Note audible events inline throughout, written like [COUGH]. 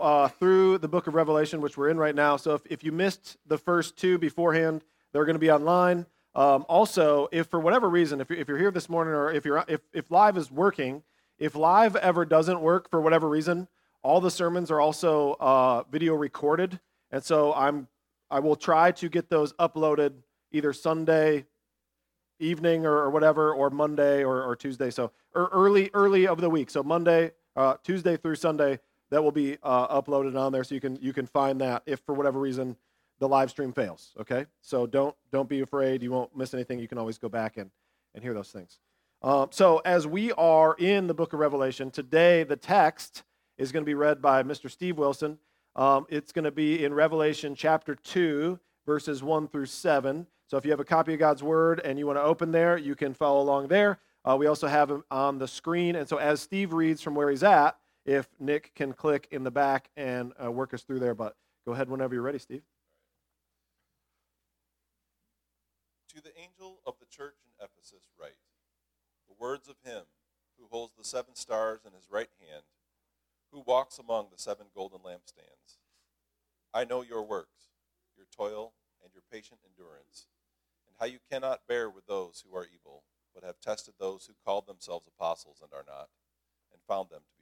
uh, through the book of Revelation, which we're in right now. So if, if you missed the first two beforehand, they're going to be online. Um, also, if for whatever reason, if you're, if you're here this morning or if, you're, if, if live is working, if live ever doesn't work for whatever reason, all the sermons are also uh, video recorded. And so I'm, I will try to get those uploaded either Sunday evening or, or whatever, or Monday or, or Tuesday. So or early, early of the week. So Monday, uh, Tuesday through Sunday, that will be uh, uploaded on there. So you can, you can find that if for whatever reason the live stream fails. Okay, so don't don't be afraid. You won't miss anything. You can always go back and and hear those things. Um, so as we are in the book of Revelation today, the text is going to be read by Mr. Steve Wilson. Um, it's going to be in Revelation chapter two, verses one through seven. So if you have a copy of God's Word and you want to open there, you can follow along there. Uh, we also have him on the screen. And so as Steve reads from where he's at, if Nick can click in the back and uh, work us through there. But go ahead whenever you're ready, Steve. To the angel of the church in Ephesus, write the words of him who holds the seven stars in his right hand, who walks among the seven golden lampstands. I know your works, your toil, and your patient endurance, and how you cannot bear with those who are evil, but have tested those who called themselves apostles and are not, and found them to be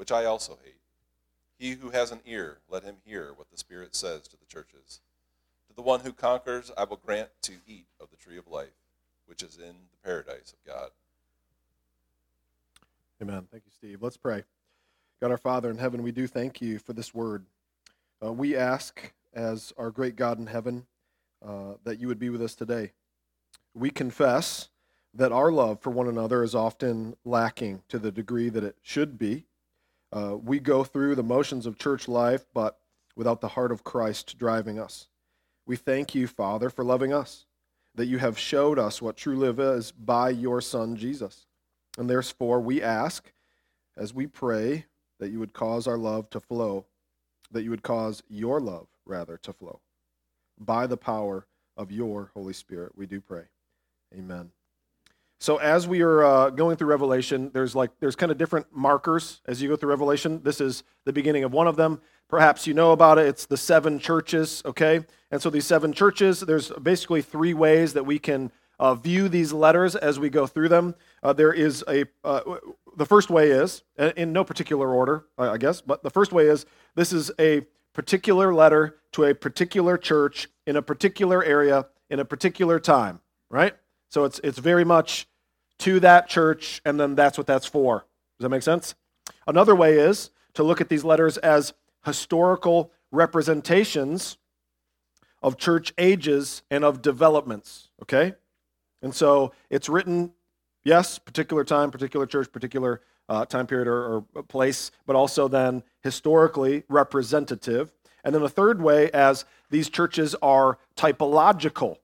which I also hate. He who has an ear, let him hear what the Spirit says to the churches. To the one who conquers, I will grant to eat of the tree of life, which is in the paradise of God. Amen. Thank you, Steve. Let's pray. God, our Father in heaven, we do thank you for this word. Uh, we ask, as our great God in heaven, uh, that you would be with us today. We confess that our love for one another is often lacking to the degree that it should be. Uh, we go through the motions of church life, but without the heart of Christ driving us. We thank you, Father, for loving us, that you have showed us what true love is by your Son, Jesus. And therefore, we ask, as we pray, that you would cause our love to flow, that you would cause your love, rather, to flow. By the power of your Holy Spirit, we do pray. Amen. So as we are uh, going through Revelation, there's like there's kind of different markers as you go through Revelation. This is the beginning of one of them. Perhaps you know about it. It's the seven churches, okay? And so these seven churches, there's basically three ways that we can uh, view these letters as we go through them. Uh, there is a uh, the first way is in no particular order, I guess, but the first way is this is a particular letter to a particular church in a particular area in a particular time, right? So it's it's very much to that church, and then that's what that's for. Does that make sense? Another way is to look at these letters as historical representations of church ages and of developments, okay? And so it's written, yes, particular time, particular church, particular uh, time period or, or place, but also then historically representative. And then a third way as these churches are typological,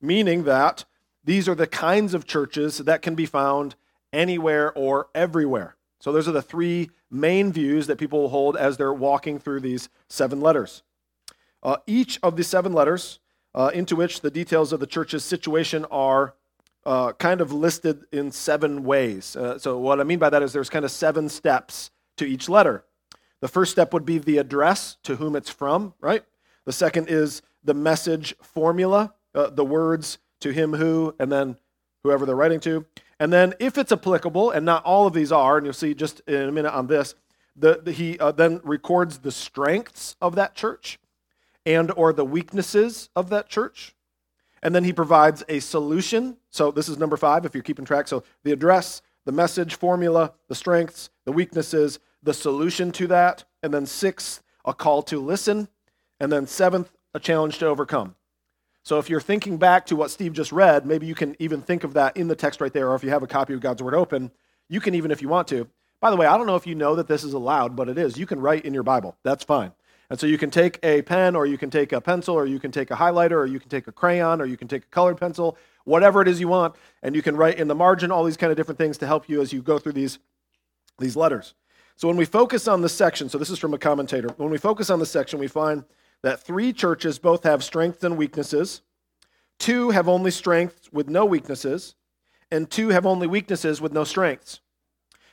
meaning that these are the kinds of churches that can be found anywhere or everywhere. So, those are the three main views that people hold as they're walking through these seven letters. Uh, each of the seven letters, uh, into which the details of the church's situation are uh, kind of listed in seven ways. Uh, so, what I mean by that is there's kind of seven steps to each letter. The first step would be the address to whom it's from, right? The second is the message formula, uh, the words to him who, and then whoever they're writing to. And then, if it's applicable, and not all of these are, and you'll see just in a minute on this, the, the he uh, then records the strengths of that church and or the weaknesses of that church. And then he provides a solution. So this is number five, if you're keeping track. So the address, the message, formula, the strengths, the weaknesses, the solution to that. And then sixth, a call to listen. And then seventh, a challenge to overcome. So if you're thinking back to what Steve just read, maybe you can even think of that in the text right there, or if you have a copy of God's Word open, you can even, if you want to. By the way, I don't know if you know that this is allowed, but it is. You can write in your Bible. That's fine. And so you can take a pen, or you can take a pencil, or you can take a highlighter, or you can take a crayon, or you can take a colored pencil, whatever it is you want, and you can write in the margin all these kind of different things to help you as you go through these, these letters. So when we focus on this section, so this is from a commentator, when we focus on this section, we find that three churches both have strengths and weaknesses, two have only strengths with no weaknesses, and two have only weaknesses with no strengths.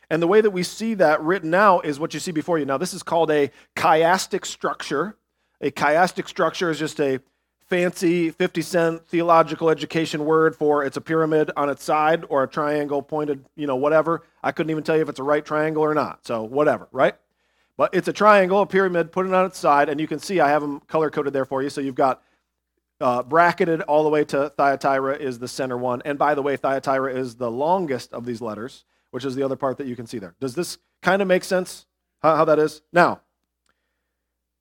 And the way that we see that written out is what you see before you. Now, this is called a chiastic structure. A chiastic structure is just a fancy 50 cent theological education word for it's a pyramid on its side or a triangle pointed, you know, whatever. I couldn't even tell you if it's a right triangle or not. So, whatever, right? But it's a triangle, a pyramid, put it on its side, and you can see I have them color coded there for you. So you've got uh, bracketed all the way to Thyatira is the center one. And by the way, Thyatira is the longest of these letters which is the other part that you can see there. Does this kind of make sense how, how that is? Now,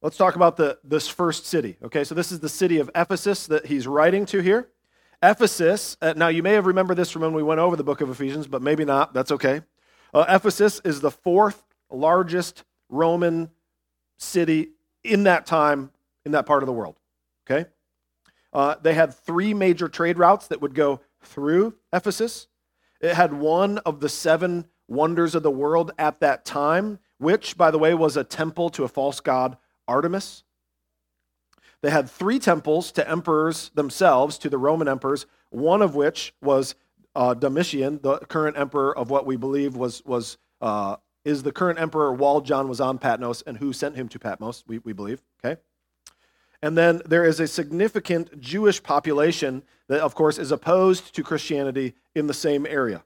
let's talk about the, this first city. Okay, so this is the city of Ephesus that he's writing to here. Ephesus, uh, now you may have remembered this from when we went over the book of Ephesians, but maybe not. That's okay. Uh, Ephesus is the fourth largest Roman city in that time in that part of the world. Okay? Uh, they had three major trade routes that would go through Ephesus. It had one of the seven wonders of the world at that time, which, by the way, was a temple to a false god, Artemis. They had three temples to emperors themselves, to the Roman emperors, one of which was uh, Domitian, the current emperor of what we believe was, was uh, is the current emperor while John was on Patmos and who sent him to Patmos, we, we believe. Okay? And then there is a significant Jewish population that, of course, is opposed to Christianity in the same area.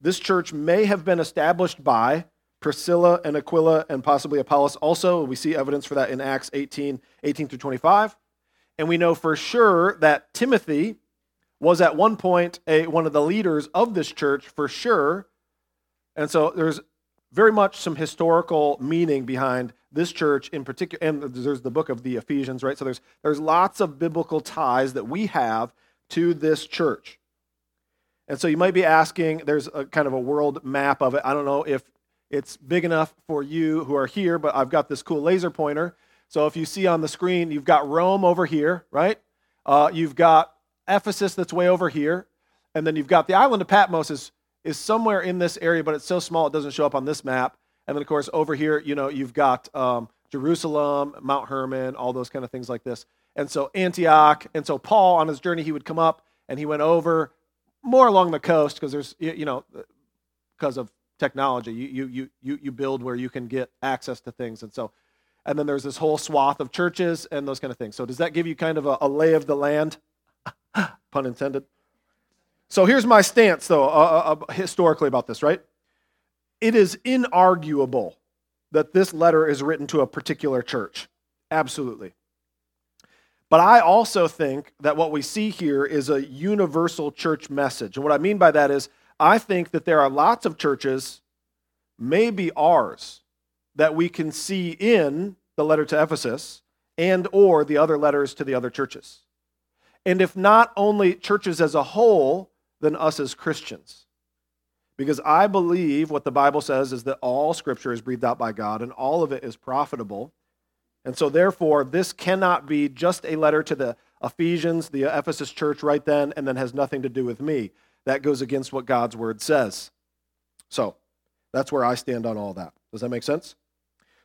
This church may have been established by Priscilla and Aquila and possibly Apollos also. We see evidence for that in Acts 18, 18 through 25. And we know for sure that Timothy was at one point a, one of the leaders of this church for sure. And so there's very much some historical meaning behind this church in particular. And there's the book of the Ephesians, right? So there's, there's lots of biblical ties that we have to this church. And so you might be asking, there's a kind of a world map of it. I don't know if it's big enough for you who are here, but I've got this cool laser pointer. So if you see on the screen, you've got Rome over here, right? Uh, you've got Ephesus that's way over here. And then you've got the island of Patmos is, is somewhere in this area, but it's so small it doesn't show up on this map. And then, of course, over here, you know, you've got um, Jerusalem, Mount Hermon, all those kind of things like this and so Antioch. And so Paul, on his journey, he would come up and he went over more along the coast because there's, you know, because of technology, you, you, you, you build where you can get access to things. And so, and then there's this whole swath of churches and those kind of things. So does that give you kind of a, a lay of the land? [LAUGHS] Pun intended. So here's my stance, though, uh, uh, historically about this, right? It is inarguable that this letter is written to a particular church. Absolutely. But I also think that what we see here is a universal church message. And what I mean by that is, I think that there are lots of churches, maybe ours, that we can see in the letter to Ephesus and or the other letters to the other churches. And if not only churches as a whole, then us as Christians. Because I believe what the Bible says is that all scripture is breathed out by God and all of it is profitable and so, therefore, this cannot be just a letter to the Ephesians, the Ephesus church right then, and then has nothing to do with me. That goes against what God's word says. So, that's where I stand on all that. Does that make sense?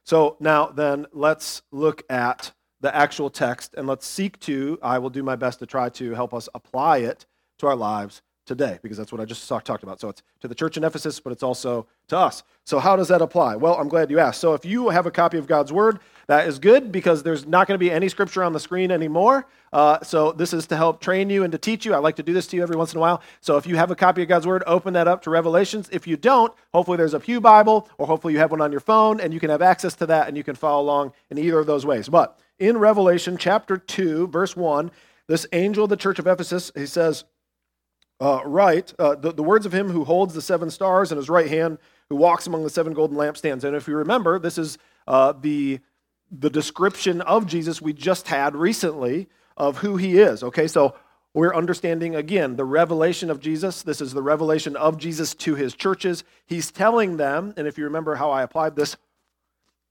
So, now then, let's look at the actual text and let's seek to, I will do my best to try to help us apply it to our lives today, because that's what I just talked about. So it's to the church in Ephesus, but it's also to us. So, how does that apply? Well, I'm glad you asked. So, if you have a copy of God's Word, that is good because there's not going to be any scripture on the screen anymore. Uh, so, this is to help train you and to teach you. I like to do this to you every once in a while. So, if you have a copy of God's Word, open that up to Revelations. If you don't, hopefully there's a Pew Bible, or hopefully you have one on your phone and you can have access to that and you can follow along in either of those ways. But in Revelation chapter 2, verse 1, this angel of the church of Ephesus, he says, uh, right, uh, the, the words of him who holds the seven stars in his right hand, who walks among the seven golden lampstands. And if you remember, this is uh, the, the description of Jesus we just had recently of who he is. Okay, so we're understanding again the revelation of Jesus. This is the revelation of Jesus to his churches. He's telling them, and if you remember how I applied this,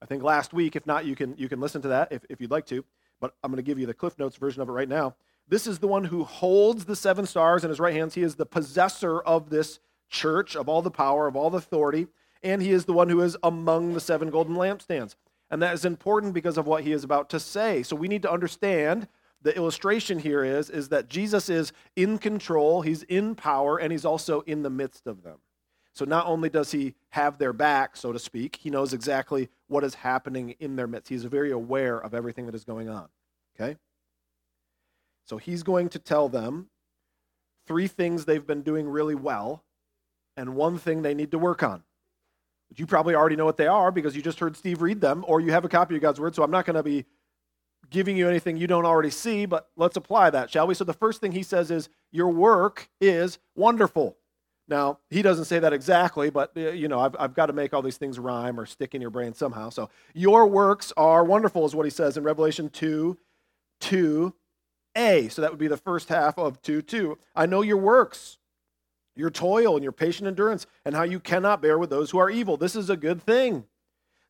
I think last week. If not, you can, you can listen to that if, if you'd like to. But I'm going to give you the Cliff Notes version of it right now. This is the one who holds the seven stars in his right hands. He is the possessor of this church, of all the power, of all the authority, and he is the one who is among the seven golden lampstands. And that is important because of what he is about to say. So we need to understand the illustration here is, is that Jesus is in control, he's in power, and he's also in the midst of them. So not only does he have their back, so to speak, he knows exactly what is happening in their midst. He's very aware of everything that is going on. Okay? So he's going to tell them three things they've been doing really well and one thing they need to work on. You probably already know what they are because you just heard Steve read them or you have a copy of God's Word. So I'm not going to be giving you anything you don't already see, but let's apply that, shall we? So the first thing he says is, Your work is wonderful. Now, he doesn't say that exactly, but uh, you know, I've, I've got to make all these things rhyme or stick in your brain somehow. So, your works are wonderful, is what he says in Revelation 2 2 2a. So, that would be the first half of 2 2. I know your works, your toil, and your patient endurance, and how you cannot bear with those who are evil. This is a good thing.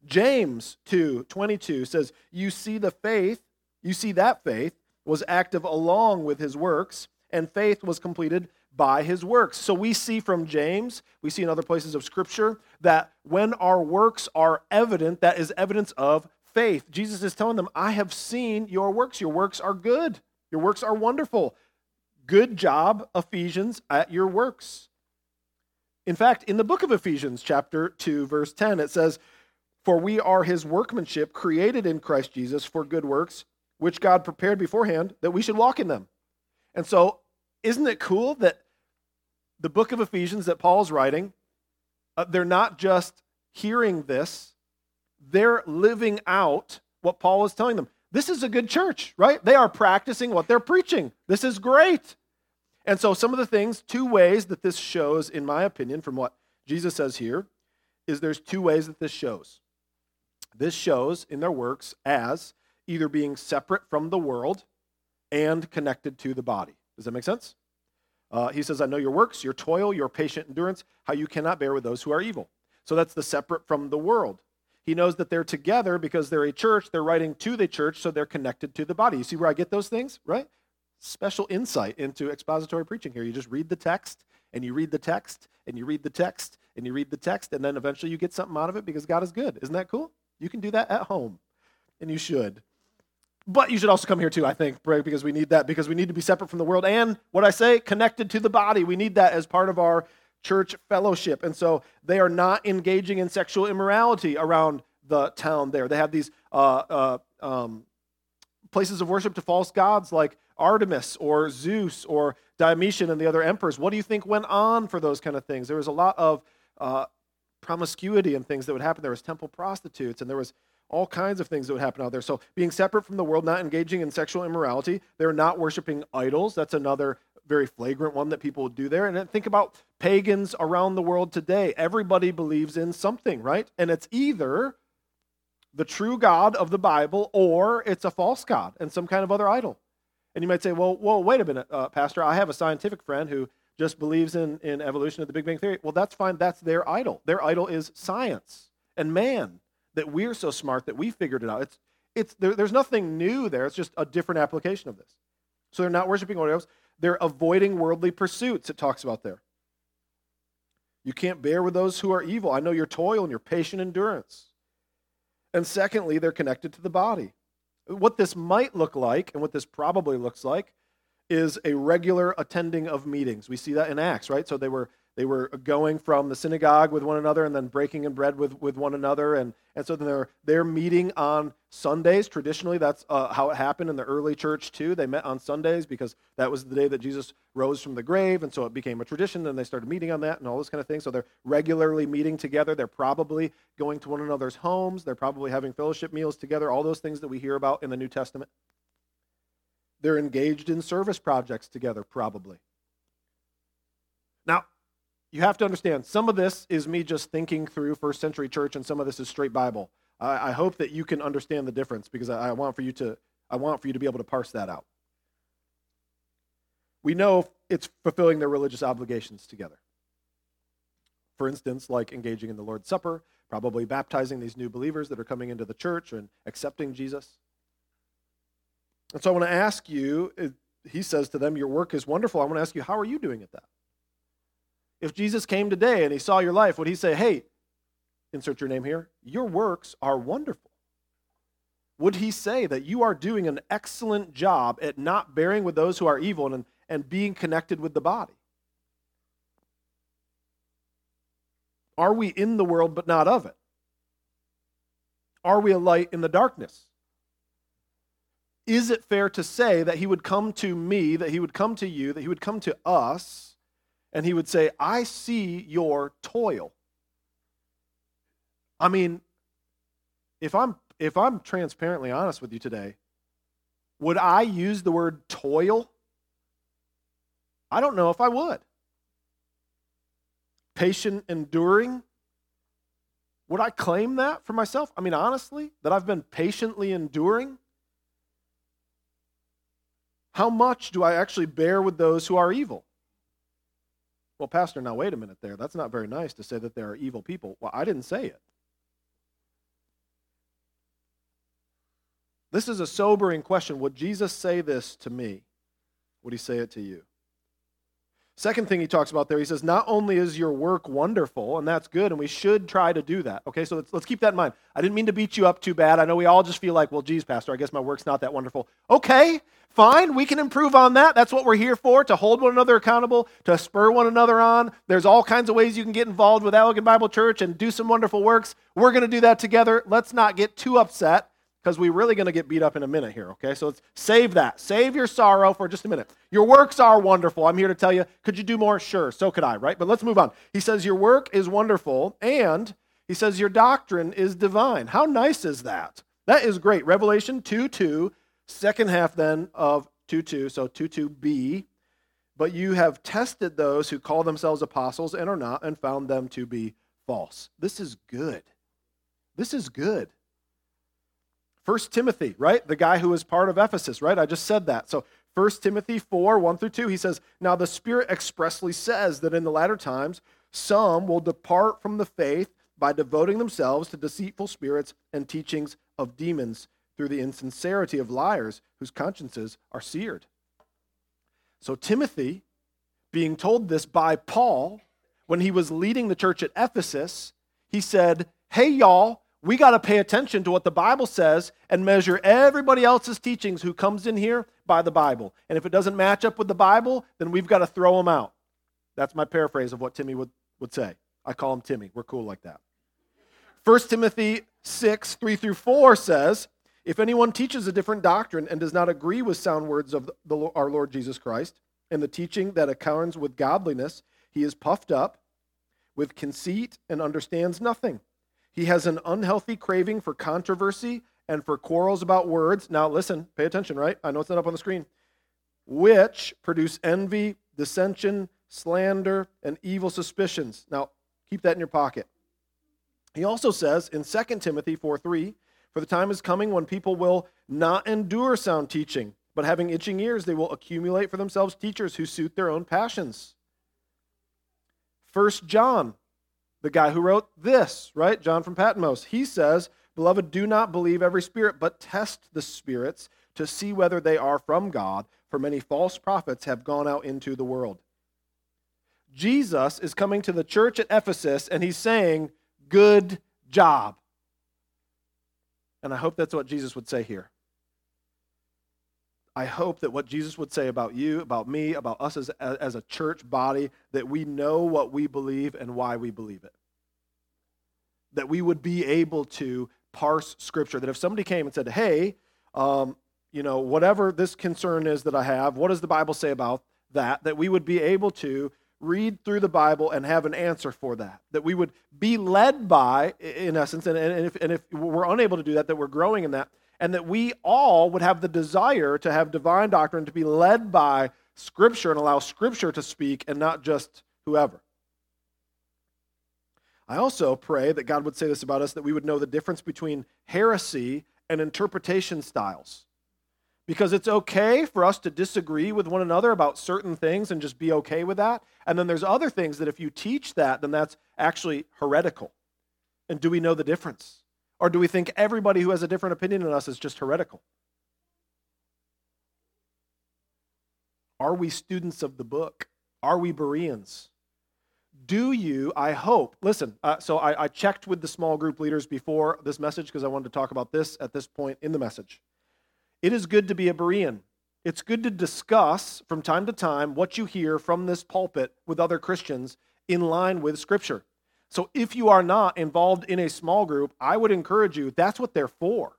James 2 22 says, You see the faith, you see that faith was active along with his works, and faith was completed by his works. So we see from James, we see in other places of Scripture, that when our works are evident, that is evidence of faith. Jesus is telling them, I have seen your works. Your works are good, your works are wonderful. Good job, Ephesians, at your works. In fact, in the book of Ephesians, chapter 2, verse 10, it says, For we are his workmanship, created in Christ Jesus for good works, which God prepared beforehand that we should walk in them. And so, isn't it cool that the book of Ephesians that Paul's writing, uh, they're not just hearing this, they're living out what Paul is telling them. This is a good church, right? They are practicing what they're preaching. This is great. And so, some of the things, two ways that this shows, in my opinion, from what Jesus says here, is there's two ways that this shows. This shows in their works as either being separate from the world and connected to the body. Does that make sense? Uh, he says, I know your works, your toil, your patient endurance, how you cannot bear with those who are evil. So that's the separate from the world. He knows that they're together because they're a church. They're writing to the church, so they're connected to the body. You see where I get those things, right? Special insight into expository preaching here. You just read the text, and you read the text, and you read the text, and you read the text, and then eventually you get something out of it because God is good. Isn't that cool? You can do that at home, and you should. But you should also come here too, I think, because we need that, because we need to be separate from the world and what I say, connected to the body. We need that as part of our church fellowship. And so they are not engaging in sexual immorality around the town there. They have these uh, uh, um, places of worship to false gods like Artemis or Zeus or Dionysian and the other emperors. What do you think went on for those kind of things? There was a lot of uh, promiscuity and things that would happen. There was temple prostitutes and there was all kinds of things that would happen out there. So, being separate from the world, not engaging in sexual immorality, they're not worshiping idols. That's another very flagrant one that people would do there. And then think about pagans around the world today. Everybody believes in something, right? And it's either the true God of the Bible or it's a false God and some kind of other idol. And you might say, well, whoa, wait a minute, uh, Pastor. I have a scientific friend who just believes in, in evolution of the Big Bang Theory. Well, that's fine. That's their idol. Their idol is science and man that we're so smart that we figured it out. It's, it's, there, there's nothing new there. It's just a different application of this. So they're not worshiping idols. They're avoiding worldly pursuits, it talks about there. You can't bear with those who are evil. I know your toil and your patient endurance. And secondly, they're connected to the body. What this might look like, and what this probably looks like, is a regular attending of meetings. We see that in Acts, right? So they were they were going from the synagogue with one another and then breaking in bread with, with one another. And, and so then they're, they're meeting on Sundays. Traditionally, that's uh, how it happened in the early church, too. They met on Sundays because that was the day that Jesus rose from the grave. And so it became a tradition. And they started meeting on that and all this kind of thing. So they're regularly meeting together. They're probably going to one another's homes. They're probably having fellowship meals together, all those things that we hear about in the New Testament. They're engaged in service projects together, probably. You have to understand some of this is me just thinking through first century church and some of this is straight bible i, I hope that you can understand the difference because I, I, want for you to i want for you to be able to parse that out we know it's fulfilling their religious obligations together For instance, like engaging in the Lord's Supper, probably baptizing these new believers that are coming into the church and accepting Jesus. And so I want to ask you, he says to them, Your work is wonderful. I want to ask you, how are you doing at that? If Jesus came today and he saw your life, would he say, Hey, insert your name here, your works are wonderful? Would he say that you are doing an excellent job at not bearing with those who are evil and, and being connected with the body? Are we in the world but not of it? Are we a light in the darkness? Is it fair to say that he would come to me, that he would come to you, that he would come to us, and he would say, I see your toil? I mean, if I'm if I'm transparently honest with you today, would I use the word toil? I don't know if I would. Patient enduring? Would I claim that for myself? I mean, honestly, that I've been patiently enduring? How much do I actually bear with those who are evil? Well, Pastor, now wait a minute there. That's not very nice to say that there are evil people. Well, I didn't say it. This is a sobering question. Would Jesus say this to me? Would he say it to you? Second thing he talks about there, he says, not only is your work wonderful, and that's good, and we should try to do that. Okay, so let's, let's keep that in mind. I didn't mean to beat you up too bad. I know we all just feel like, well, geez, Pastor, I guess my work's not that wonderful. Okay, fine, we can improve on that. That's what we're here for, to hold one another accountable, to spur one another on. There's all kinds of ways you can get involved with Allegan Bible Church and do some wonderful works. We're going to do that together. Let's not get too upset because we're really going to get beat up in a minute here, okay? So let's save that. Save your sorrow for just a minute. Your works are wonderful. I'm here to tell you, could you do more? Sure, so could I, right? But let's move on. He says, Your work is wonderful, and he says, Your doctrine is divine. How nice is that? That is great. Revelation 2 2, second half then of 2 2, so 2 2b. But you have tested those who call themselves apostles and are not, and found them to be false. This is good. This is good. First Timothy, right? The guy who was part of Ephesus, right? I just said that. So First Timothy 4, 1 through 2, he says, Now the Spirit expressly says that in the latter times some will depart from the faith by devoting themselves to deceitful spirits and teachings of demons through the insincerity of liars whose consciences are seared. So Timothy, being told this by Paul when he was leading the church at Ephesus, he said, Hey, y'all, we got to pay attention to what the Bible says and measure everybody else's teachings who comes in here by the Bible. And if it doesn't match up with the Bible, then we've got to throw them out. That's my paraphrase of what Timmy would, would say. I call him Timmy. We're cool like that. 1 Timothy 6, 3 through 4 says, If anyone teaches a different doctrine and does not agree with sound words of the, our Lord Jesus Christ and the teaching that accounts with godliness, he is puffed up with conceit and understands nothing he has an unhealthy craving for controversy and for quarrels about words. Now, listen, pay attention, right? I know it's not up on the screen. Which produce envy, dissension, slander, and evil suspicions. Now, keep that in your pocket. He also says in 2 Timothy 4 3, For the time is coming when people will not endure sound teaching, but having itching ears, they will accumulate for themselves teachers who suit their own passions. 1 John the guy who wrote this, right? John from Patmos. He says, Beloved, do not believe every spirit, but test the spirits to see whether they are from God, for many false prophets have gone out into the world. Jesus is coming to the church at Ephesus and he's saying, Good job. And I hope that's what Jesus would say here. I hope that what Jesus would say about you, about me, about us as, as a church body, that we know what we believe and why we believe it. That we would be able to parse Scripture. That if somebody came and said, hey, um, you know, whatever this concern is that I have, what does the Bible say about that? That we would be able to read through the Bible and have an answer for that. That we would be led by, in essence, and, and, if, and if we're unable to do that, that we're growing in that and that we all would have the desire to have divine doctrine, to be led by Scripture and allow Scripture to speak and not just whoever. I also pray that God would say this about us that we would know the difference between heresy and interpretation styles. because it's okay for us to disagree with one another about certain things and just be okay with that. And then there's other things that if you teach that, then that's actually heretical. And do we know the difference? Or do we think everybody who has a different opinion than us is just heretical? Are we students of the book? Are we Bereans? Do you, I hope, listen, uh, so I, I checked with the small group leaders before this message because I wanted to talk about this at this point in the message. It is good to be a Berean. It's good to discuss from time to time what you hear from this pulpit with other Christians in line with Scripture. So if you are not involved in a small group, I would encourage you, that's what they're for.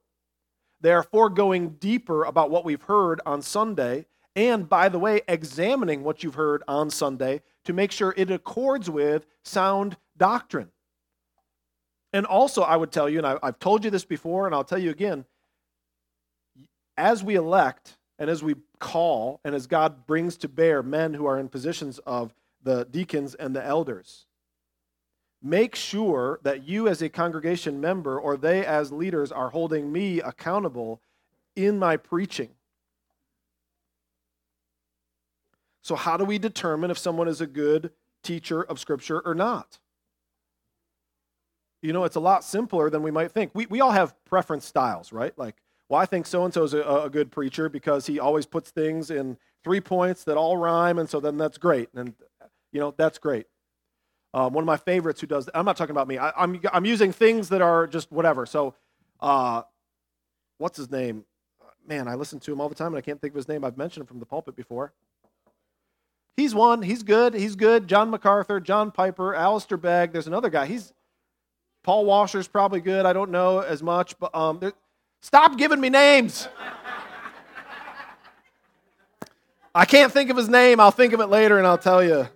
They're for going deeper about what we've heard on Sunday, and by the way, examining what you've heard on Sunday to make sure it accords with sound doctrine. And also, I would tell you, and I, have told you this before, and I'll tell you again as we elect and as we call and as God brings to bear men who are in positions of the deacons and the elders, make sure that you as a congregation member or they as leaders are holding me accountable in my preaching. So, how do we determine if someone is a good teacher of Scripture or not? You know, it's a lot simpler than we might think. We, we all have preference styles, right? Like, well, I think so and so is a good preacher because he always puts things in three points that all rhyme, and so then that's great. And, you know, that's great. Um, one of my favorites who does, I'm not talking about me, I, am I'm, I'm using things that are just whatever. So, uh, what's his name? Man, I listen to him all the time and I can't think of his name. I've mentioned him from the pulpit before. He's one. He's good. He's good. John MacArthur, John Piper, Alistair Begg. There's another guy. He's Paul Washer's probably good. I don't know as much, but um, there, Stop giving me names. I can't think of his name. I'll think of it later and I'll tell you.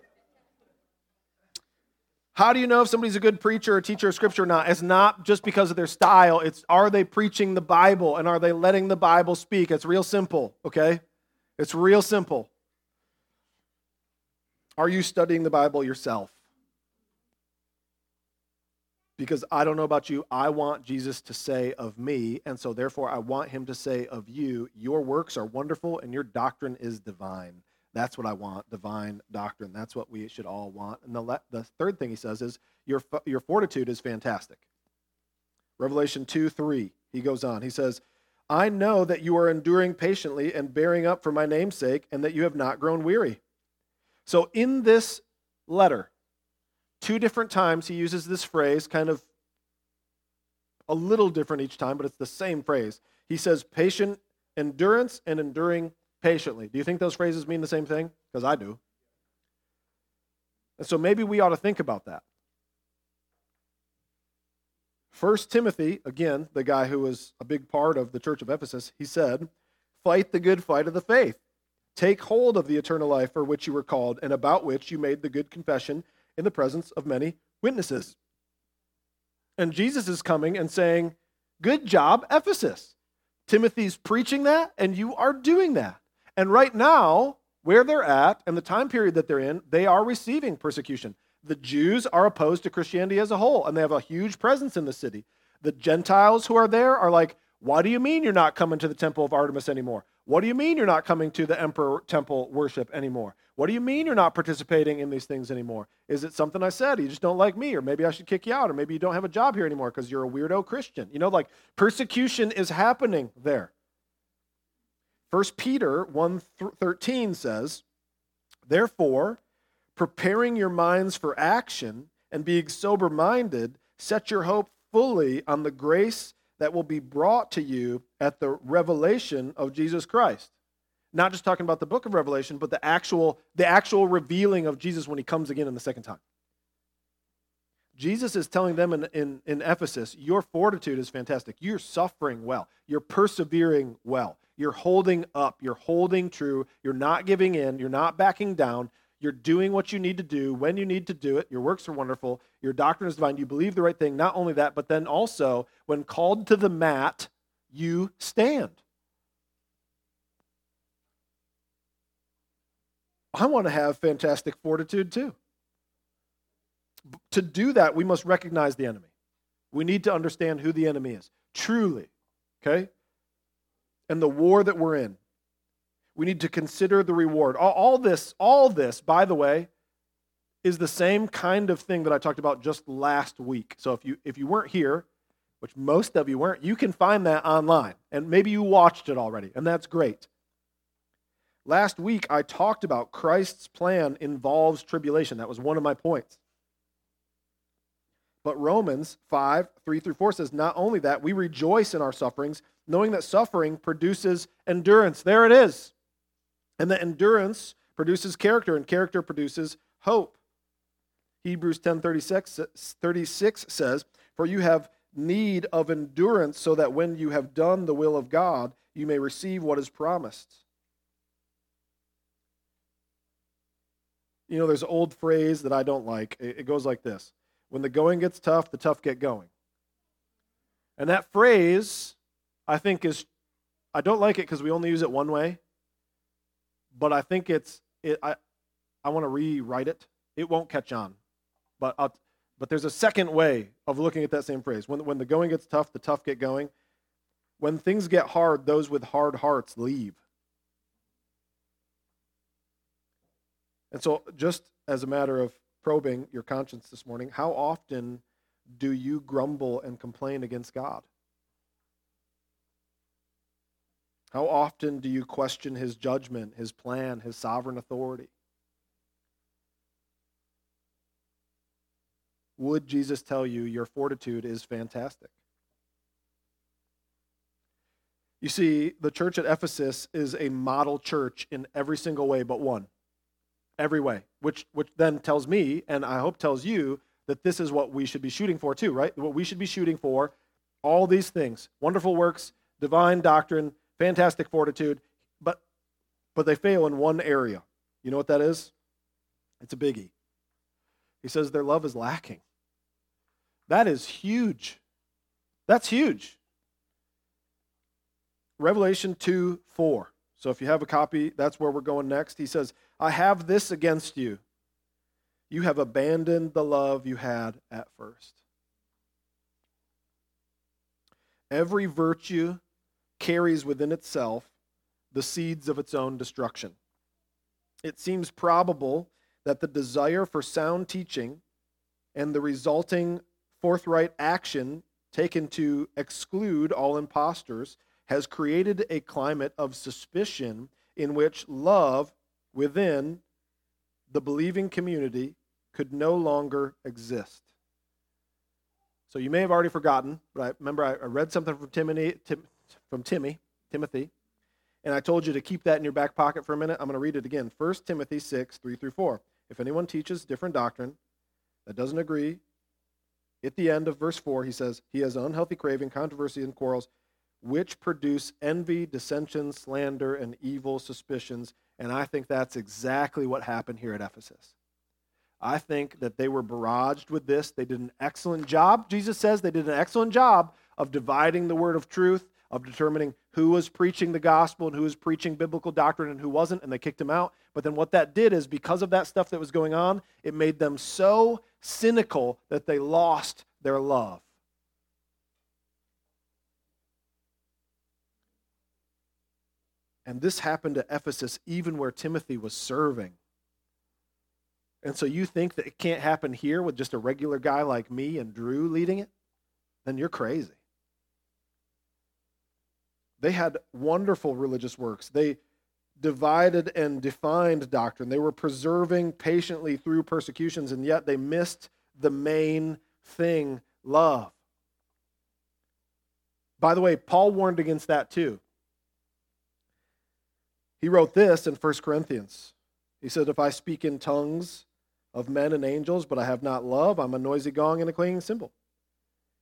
How do you know if somebody's a good preacher or teacher of scripture or not? It's not just because of their style. It's are they preaching the Bible and are they letting the Bible speak? It's real simple, okay? It's real simple. Are you studying the Bible yourself? because I don't know about you, I want Jesus to say of me, and so therefore I want him to say of you, your works are wonderful and your doctrine is divine. That's what I want, divine doctrine. That's what we should all want. And the, the third thing he says is, your, your fortitude is fantastic. Revelation 2 3, he goes on. He says, I know that you are enduring patiently and bearing up for my name's sake, and that you have not grown weary. So in this letter, Two different times he uses this phrase, kind of a little different each time, but it's the same phrase. He says patient endurance and enduring patiently. Do you think those phrases mean the same thing? Because I do. And so maybe we ought to think about that. First Timothy, again, the guy who was a big part of the church of Ephesus, he said, Fight the good fight of the faith. Take hold of the eternal life for which you were called and about which you made the good confession in the presence of many witnesses. And Jesus is coming and saying, Good job, Ephesus. Timothy's preaching that, and you are doing that. And right now, where they're at and the time period that they're in, they are receiving persecution. The Jews are opposed to Christianity as a whole, and they have a huge presence in the city. The Gentiles who are there are like, Why do you mean you're not coming to the temple of Artemis anymore? What do you mean you're not coming to the emperor temple worship anymore? What do you mean you're not participating in these things anymore? Is it something I said? You just don't like me, or maybe I should kick you out, or maybe you don't have a job here anymore because you're a weirdo Christian. You know, like persecution is happening there. First Peter 1:13 says, "Therefore, preparing your minds for action and being sober-minded, set your hope fully on the grace that will be brought to you at the revelation of Jesus Christ." not just talking about the book of Revelation, but the actual, the actual revealing of Jesus when he comes again in the second time. Jesus is telling them in, in, in Ephesus, your fortitude is fantastic. You're suffering well. You're persevering well. You're holding up. You're holding true. You're not giving in. You're not backing down. You're doing what you need to do when you need to do it. Your works are wonderful. Your doctrine is divine. You believe the right thing. Not only that, but then also, when called to the mat, you stand. I want to have fantastic fortitude too. To do that, we must recognize the enemy. We need to understand who the enemy is, truly. Okay? And the war that we're in. We need to consider the reward. All, all this, all this, by the way, is the same kind of thing that I talked about just last week. So if you if you weren't here, which most of you weren't, you can find that online. And maybe you watched it already, and that's great. Last week I talked about Christ's plan involves tribulation. That was one of my points. But Romans 5, 3 through 4 says, Not only that, we rejoice in our sufferings, knowing that suffering produces endurance. There it is. And that endurance produces character, and character produces hope. Hebrews 10 36, 36 says, For you have need of endurance, so that when you have done the will of God, you may receive what is promised. You know, there's an old phrase that I don't like. It goes like this When the going gets tough, the tough get going. And that phrase, I think, is, I don't like it because we only use it one way, but I think it's, it, I, I want to rewrite it. It won't catch on. But, I'll, but there's a second way of looking at that same phrase. When, when the going gets tough, the tough get going. When things get hard, those with hard hearts leave. And so, just as a matter of probing your conscience this morning, how often do you grumble and complain against God? How often do you question his judgment, his plan, his sovereign authority? would Jesus tell you your fortitude is fantastic? You see, the church at Ephesus is a model church in every single way but one. Every way, which, which then tells me, and I hope tells you, that this is what we should be shooting for too, right? What we should be shooting for, all these things wonderful works, divine doctrine, fantastic fortitude, but, but they fail in one area. You know what that is? It's a biggie. He says their love is lacking. That is huge. That's huge. Revelation 2 4. So if you have a copy, that's where we're going next. He says, I have this against you. You have abandoned the love you had at first. Every virtue carries within itself the seeds of its own destruction. It seems probable that the desire for sound teaching and the resulting forthright action taken to exclude all impostors has created a climate of suspicion in which love within the believing community could no longer exist. So you may have already forgotten, but I remember I read something from Timothy, Tim, from Timmy, Timothy, and I told you to keep that in your back pocket for a minute. I'm going to read it again. 1 Timothy 6, 3 through 4. If anyone teaches different doctrine that doesn't agree at the end of verse 4, he says, He has unhealthy craving, controversy, and quarrels, which produce envy, dissension, slander, and evil suspicions. And I think that's exactly what happened here at Ephesus. I think that they were barraged with this. They did an excellent job. Jesus says they did an excellent job of dividing the word of truth, of determining who was preaching the gospel and who was preaching biblical doctrine and who wasn't, and they kicked him out. But then what that did is because of that stuff that was going on, it made them so cynical that they lost their love. And this happened to Ephesus even where Timothy was serving. And so you think that it can't happen here with just a regular guy like me and Drew leading it? Then you're crazy. They had wonderful religious works. They divided and defined doctrine. They were preserving patiently through persecutions, and yet they missed the main thing love. By the way, Paul warned against that too. He wrote this in 1 Corinthians. He said, If I speak in tongues of men and angels, but I have not love, I'm a noisy gong and a clanging cymbal.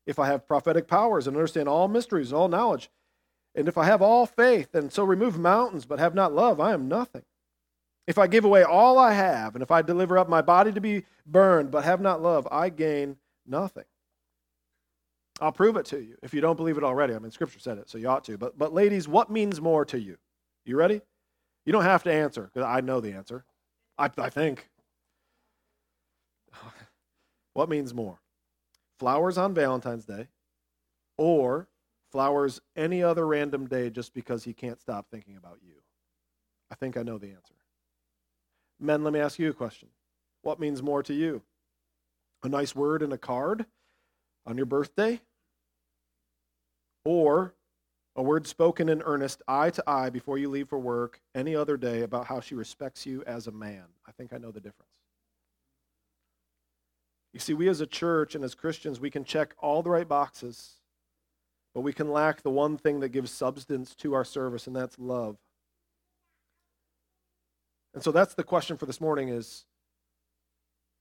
If I have prophetic powers and understand all mysteries and all knowledge, and if I have all faith and so remove mountains but have not love, I am nothing. If I give away all I have, and if I deliver up my body to be burned but have not love, I gain nothing. I'll prove it to you if you don't believe it already. I mean, Scripture said it, so you ought to. But, but ladies, what means more to you? You ready? You don't have to answer because I know the answer. I, I think. [SIGHS] what means more? Flowers on Valentine's Day or flowers any other random day just because he can't stop thinking about you? I think I know the answer. Men, let me ask you a question. What means more to you? A nice word in a card on your birthday? Or a word spoken in earnest, eye to eye, before you leave for work any other day about how she respects you as a man? I think I know the difference. You see, we as a church and as Christians, we can check all the right boxes, but we can lack the one thing that gives substance to our service, and that's love. And so that's the question for this morning is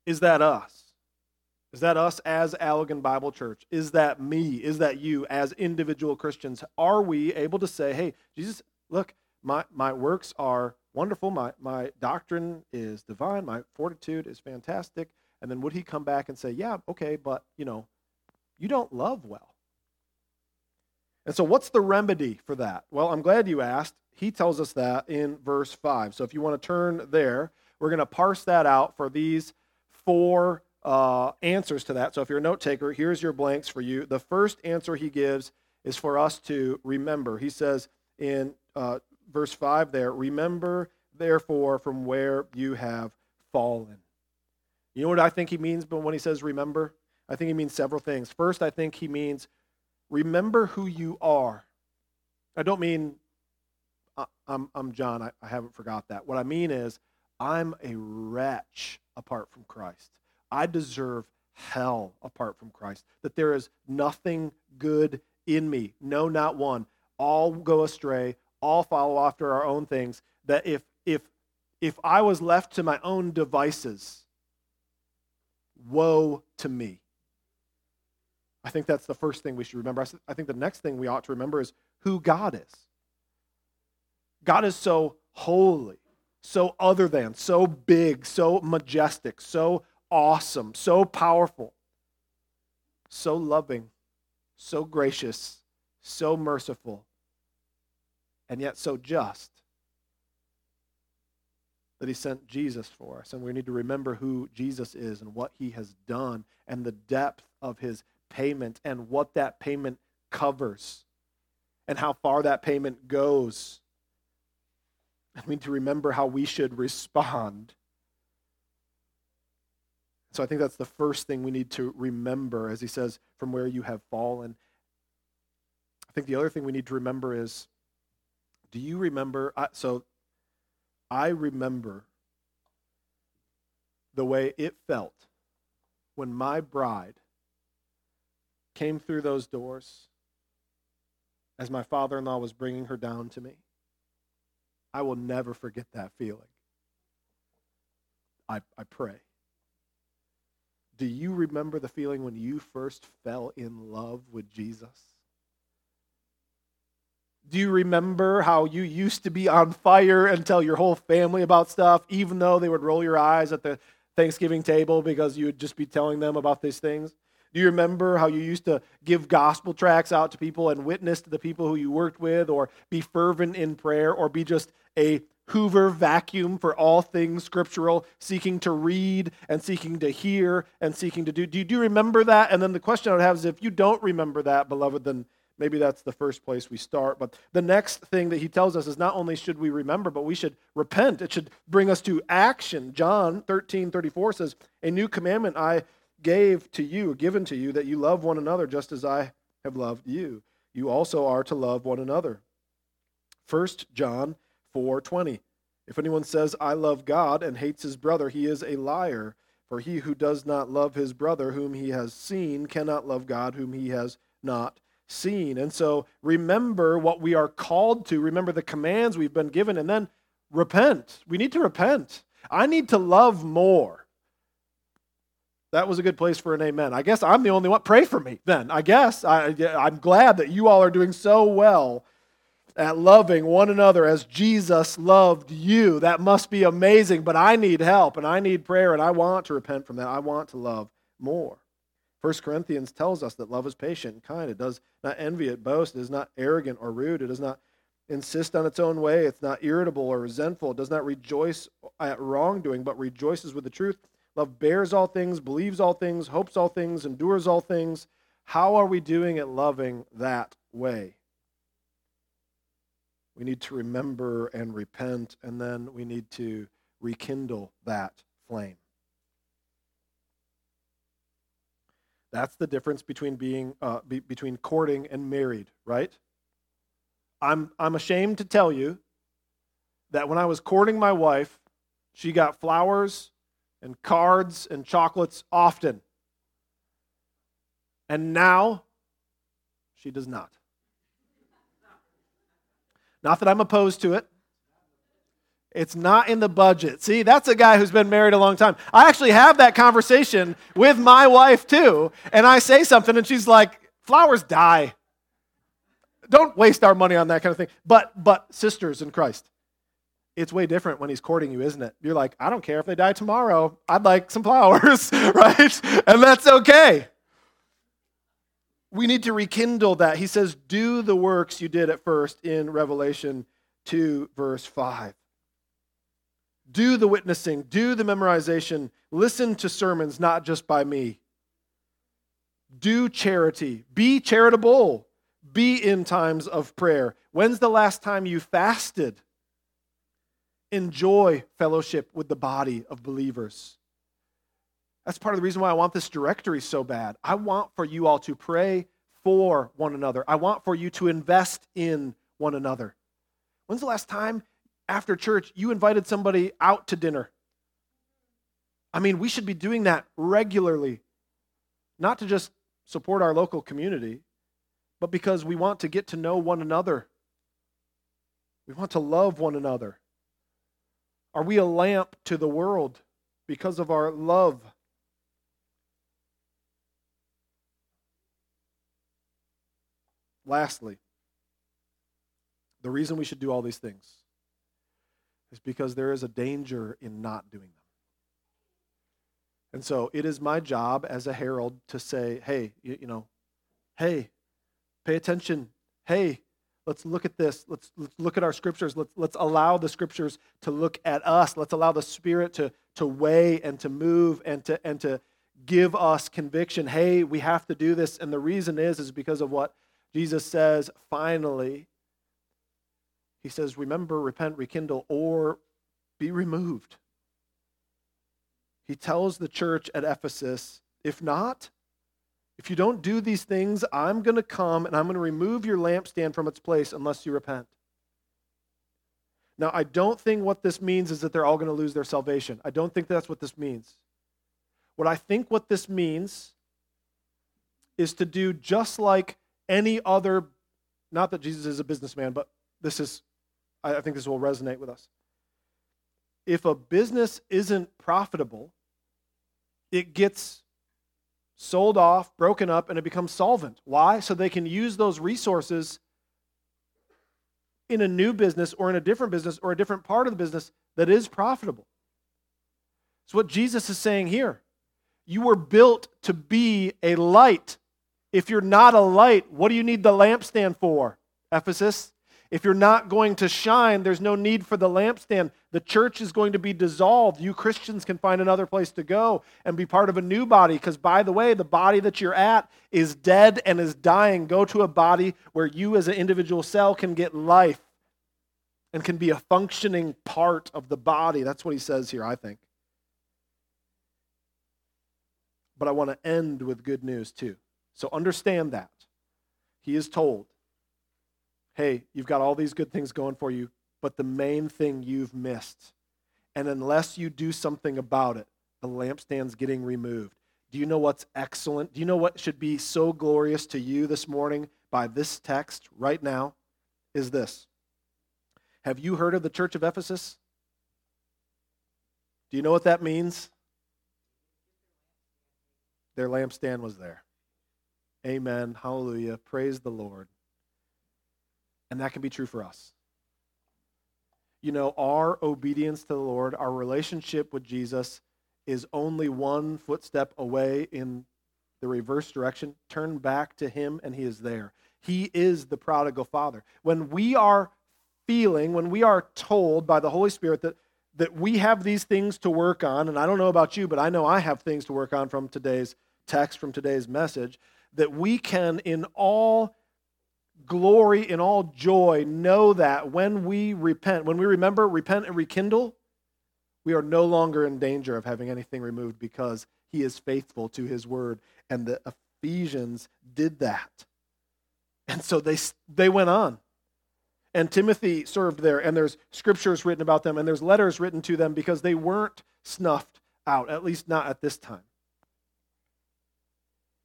is that us? Is that us as Allegan Bible Church? Is that me? Is that you as individual Christians? Are we able to say, hey, Jesus, look, my, my works are wonderful. My, my doctrine is divine. My fortitude is fantastic. And then would he come back and say, yeah, okay, but, you know, you don't love well. And so, what's the remedy for that? Well, I'm glad you asked. He tells us that in verse 5. So, if you want to turn there, we're going to parse that out for these four uh, answers to that. So, if you're a note taker, here's your blanks for you. The first answer he gives is for us to remember. He says in uh, verse 5 there, Remember, therefore, from where you have fallen. You know what I think he means but when he says remember? I think he means several things. First, I think he means remember who you are. I don't mean I'm, I'm John, I, I haven't forgot that. What I mean is I'm a wretch apart from Christ. I deserve hell apart from Christ. That there is nothing good in me. No, not one. All go astray, all follow after our own things. That if if if I was left to my own devices, Woe to me. I think that's the first thing we should remember. I think the next thing we ought to remember is who God is. God is so holy, so other than, so big, so majestic, so awesome, so powerful, so loving, so gracious, so merciful, and yet so just that he sent Jesus for us. And we need to remember who Jesus is and what he has done and the depth of his payment and what that payment covers and how far that payment goes. We need to remember how we should respond. So I think that's the first thing we need to remember as he says, from where you have fallen. I think the other thing we need to remember is do you remember? So I remember the way it felt when my bride came through those doors as my father in law was bringing her down to me. I will never forget that feeling. I, I pray. Do you remember the feeling when you first fell in love with Jesus? Do you remember how you used to be on fire and tell your whole family about stuff, even though they would roll your eyes at the Thanksgiving table because you would just be telling them about these things? Do you remember how you used to give gospel tracts out to people and witness to the people who you worked with, or be fervent in prayer, or be just a Hoover vacuum for all things scriptural, seeking to read and seeking to hear and seeking to do? Do you, do you remember that? And then the question I would have is if you don't remember that, beloved, then maybe that's the first place we start. But the next thing that he tells us is not only should we remember, but we should repent. It should bring us to action. John 13 34 says, A new commandment I gave to you, given to you, that you love one another just as I have loved you. You also are to love one another. First John 4 20. If anyone says, I love God, and hates his brother, he is a liar. For he who does not love his brother whom he has seen cannot love God whom he has not seen. And so remember what we are called to, remember the commands we've been given, and then repent. We need to repent. I need to love more. That was a good place for an amen. I guess I'm the only one. Pray for me then. I guess I, I'm glad that you all are doing so well at loving one another as Jesus loved you. That must be amazing, but I need help and I need prayer and I want to repent from that. I want to love more. 1 Corinthians tells us that love is patient and kind. It does not envy, it boasts, it is not arrogant or rude, it does not insist on its own way, it's not irritable or resentful, it does not rejoice at wrongdoing, but rejoices with the truth. Love bears all things, believes all things, hopes all things, endures all things. How are we doing at loving that way? We need to remember and repent, and then we need to rekindle that flame. That's the difference between being uh, be, between courting and married, right? I'm I'm ashamed to tell you that when I was courting my wife, she got flowers and cards and chocolates often. And now she does not. Not that I'm opposed to it. It's not in the budget. See, that's a guy who's been married a long time. I actually have that conversation with my wife too, and I say something, and she's like, "Flowers die. Don't waste our money on that kind of thing." But, but sisters in Christ, it's way different when he's courting you, isn't it? You're like, "I don't care if they die tomorrow. I'd like some flowers, [LAUGHS] right?" And that's okay. We need to rekindle that. He says, "Do the works you did at first in Revelation 2, verse 5." Do the witnessing, do the memorization, listen to sermons, not just by me. Do charity, be charitable, be in times of prayer. When's the last time you fasted? Enjoy fellowship with the body of believers. That's part of the reason why I want this directory so bad. I want for you all to pray for one another. I want for you to invest in one another. When's the last time after church, you invited somebody out to dinner. I mean, we should be doing that regularly, not to just support our local community, but because we want to get to know one another. We want to love one another. Are we a lamp to the world because of our love? Lastly, the reason we should do all these things is because there is a danger in not doing them. And so it is my job as a herald to say, hey, you, you know, hey, pay attention. Hey, let's look at this. Let's, let's look at our scriptures. Let's, let's allow the scriptures to look at us. Let's allow the Spirit to, to weigh and to move and to, and to give us conviction. Hey, we have to do this. And the reason is, is because of what Jesus says finally he says, Remember, repent, rekindle, or be removed. He tells the church at Ephesus, If not, if you don't do these things, I'm going to come and I'm going to remove your lampstand from its place unless you repent. Now, I don't think what this means is that they're all going to lose their salvation. I don't think that's what this means. What I think what this means is to do just like any other, not that Jesus is a businessman, but this is I think this will resonate with us. If a business isn't profitable, it gets sold off, broken up, and it becomes solvent. Why? So they can use those resources in a new business or in a different business or a different part of the business that is profitable. It's what Jesus is saying here. You were built to be a light. If you're not a light, what do you need the lampstand for? Ephesus. If you're not going to shine, there's no need for the lampstand. The church is going to be dissolved. You Christians can find another place to go and be part of a new body. Because, by the way, the body that you're at is dead and is dying. Go to a body where you, as an individual cell, can get life and can be a functioning part of the body. That's what he says here, I think. But I want to end with good news, too. So understand that. He is told hey, you've got all these good things going for you, but the main thing you've missed. And unless you do something about it, the lampstand's getting removed. Do you know what's excellent? Do you know what should be so glorious to you this morning by this text right now? Is this. Have you heard of the church of Ephesus? Do you know what that means? Their lampstand was there. Amen. Hallelujah. Praise the Lord. And that can be true for us. You know, our obedience to the Lord, our relationship with Jesus is only one footstep away in the reverse direction. Turn back to Him, and He is there. He is the prodigal Father. When we are feeling, when we are told by the Holy Spirit that, that we have these things to work on, and I don't know about you, but I know I have things to work on from today's text, from today's message, that we can, in all glory, in all joy, know that when we repent, when we remember, repent, and rekindle, we are no longer in danger of having anything removed because he is faithful to his word. And the Ephesians did that. And so they, they went on. And Timothy served there, and there's scriptures written about them, and there's letters written to them because they weren't snuffed out, at least not at this time.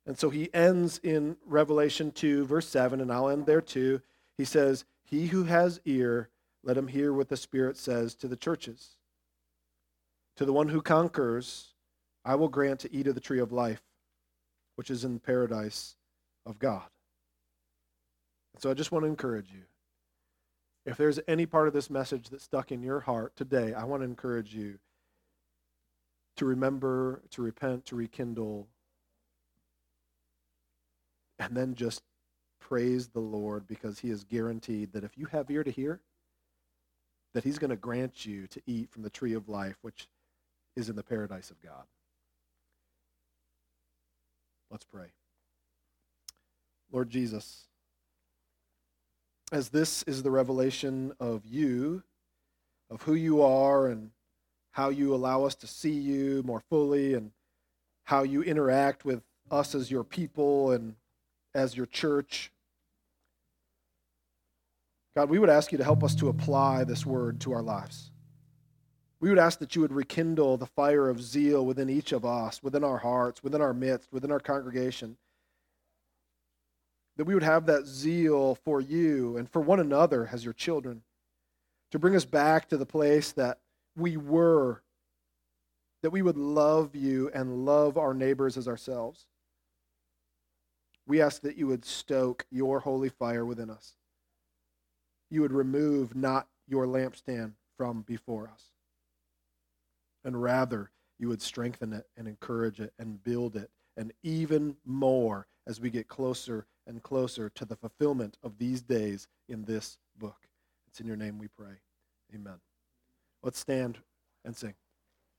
And so he ends in Revelation 2, verse 7, and I'll end there too. He says, He who has ear, let him hear what the Spirit says to the churches. To the one who conquers, I will grant to eat of the tree of life, which is in the paradise of God. So I just want to encourage you. If there's any part of this message that's stuck in your heart today, I want to encourage you to remember, to repent, to rekindle, and then just praise the Lord because he is guaranteed that if you have ear to hear, that he's going to grant you to eat from the tree of life, which is in the paradise of God. Let's pray. Lord Jesus, as this is the revelation of you, of who you are, and how you allow us to see you more fully, and how you interact with us as your people and as your church. God, we would ask you to help us to apply this word to our lives. We would ask that you would rekindle the fire of zeal within each of us, within our hearts, within our midst, within our congregation that we would have that zeal for you and for one another as your children, to bring us back to the place that we were, that we would love you and love our neighbors as ourselves. We ask that you would stoke your holy fire within us. You would remove not your lampstand from before us, and rather you would strengthen it and encourage it and build it, and even more as we get closer and closer to the fulfillment of these days in this book. It's in your name we pray. Amen. Let's stand and sing.